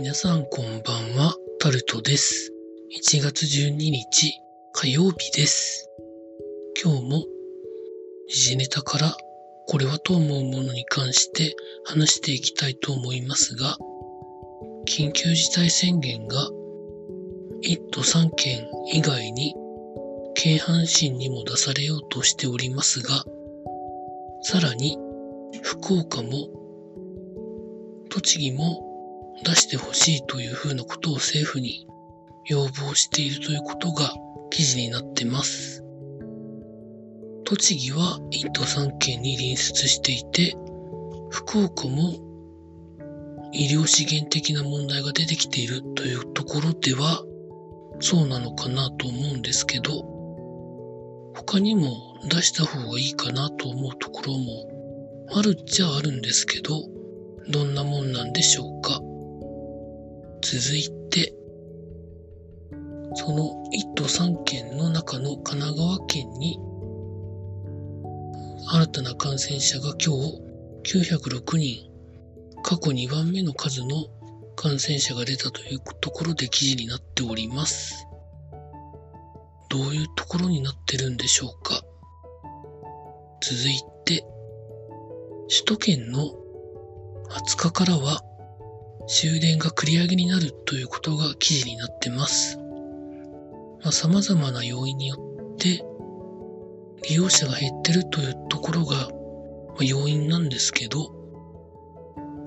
皆さんこんばんは、タルトです。1月12日火曜日です。今日も時事ネタからこれはと思うものに関して話していきたいと思いますが、緊急事態宣言が1都3県以外に京阪神にも出されようとしておりますが、さらに福岡も栃木も出してほしいというふうなことを政府に要望しているということが記事になってます。栃木は1都3県に隣接していて、福岡も医療資源的な問題が出てきているというところではそうなのかなと思うんですけど、他にも出した方がいいかなと思うところもあるっちゃあるんですけど、どんなもんなんでしょうか。続いて、その1都3県の中の神奈川県に、新たな感染者が今日906人、過去2番目の数の感染者が出たというところで記事になっております。どういうところになってるんでしょうか。続いて、首都圏の20日からは終電が繰り上げになるということが記事になってます。まあ、様々な要因によって利用者が減ってるというところが、要因なんですけど、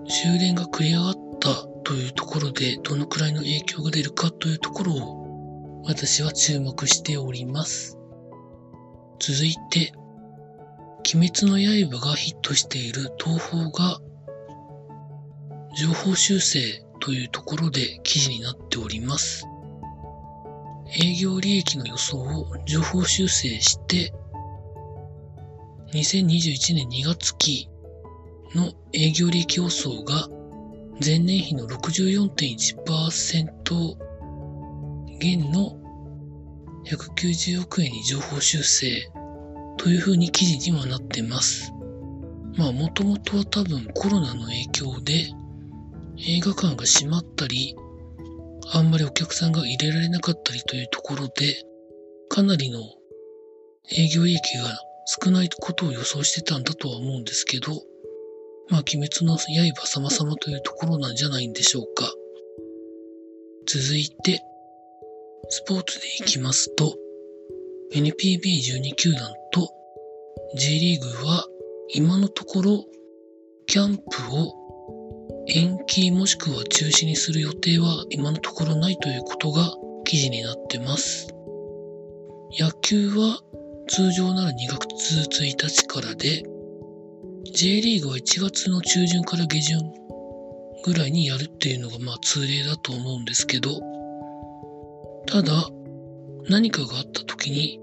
終電が繰り上がったというところでどのくらいの影響が出るかというところを私は注目しております。続いて、鬼滅の刃がヒットしている東宝が情報修正というところで記事になっております。営業利益の予想を情報修正して、2021年2月期の営業利益予想が前年比の64.1%減の190億円に情報修正というふうに記事にはなってます。まあもともとは多分コロナの影響で映画館が閉まったり、あんまりお客さんが入れられなかったりというところで、かなりの営業利益が少ないことを予想してたんだとは思うんですけど、まあ、鬼滅の刃様々というところなんじゃないんでしょうか。続いて、スポーツでいきますと、NPB12 球団と J リーグは今のところキャンプを延期もしくは中止にする予定は今のところないということが記事になってます。野球は通常なら2月1日からで、J リーグは1月の中旬から下旬ぐらいにやるっていうのがまあ通例だと思うんですけど、ただ何かがあった時に、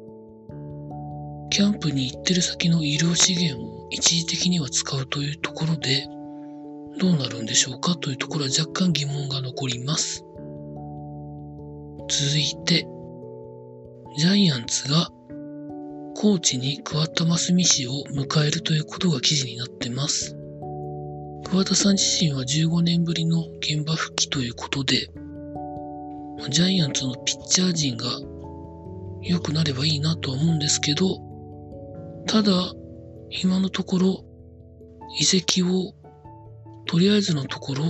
キャンプに行ってる先の医療資源を一時的には使うというところで、どうなるんでしょうかというところは若干疑問が残ります。続いて、ジャイアンツがコーチに桑田真澄氏を迎えるということが記事になってます。桑田さん自身は15年ぶりの現場復帰ということで、ジャイアンツのピッチャー陣が良くなればいいなとは思うんですけど、ただ、今のところ移籍をとりあえずのところ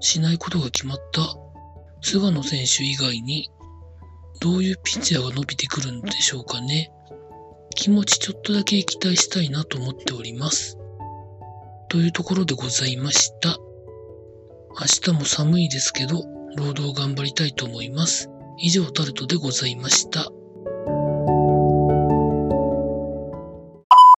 しないことが決まった菅野選手以外にどういうピッチャーが伸びてくるんでしょうかね。気持ちちょっとだけ期待したいなと思っております。というところでございました。明日も寒いですけど、労働頑張りたいと思います。以上タルトでございました。